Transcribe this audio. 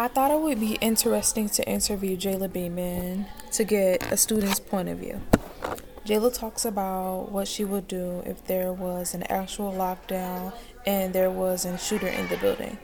I thought it would be interesting to interview Jayla Beeman to get a student's point of view. Jayla talks about what she would do if there was an actual lockdown and there was a shooter in the building.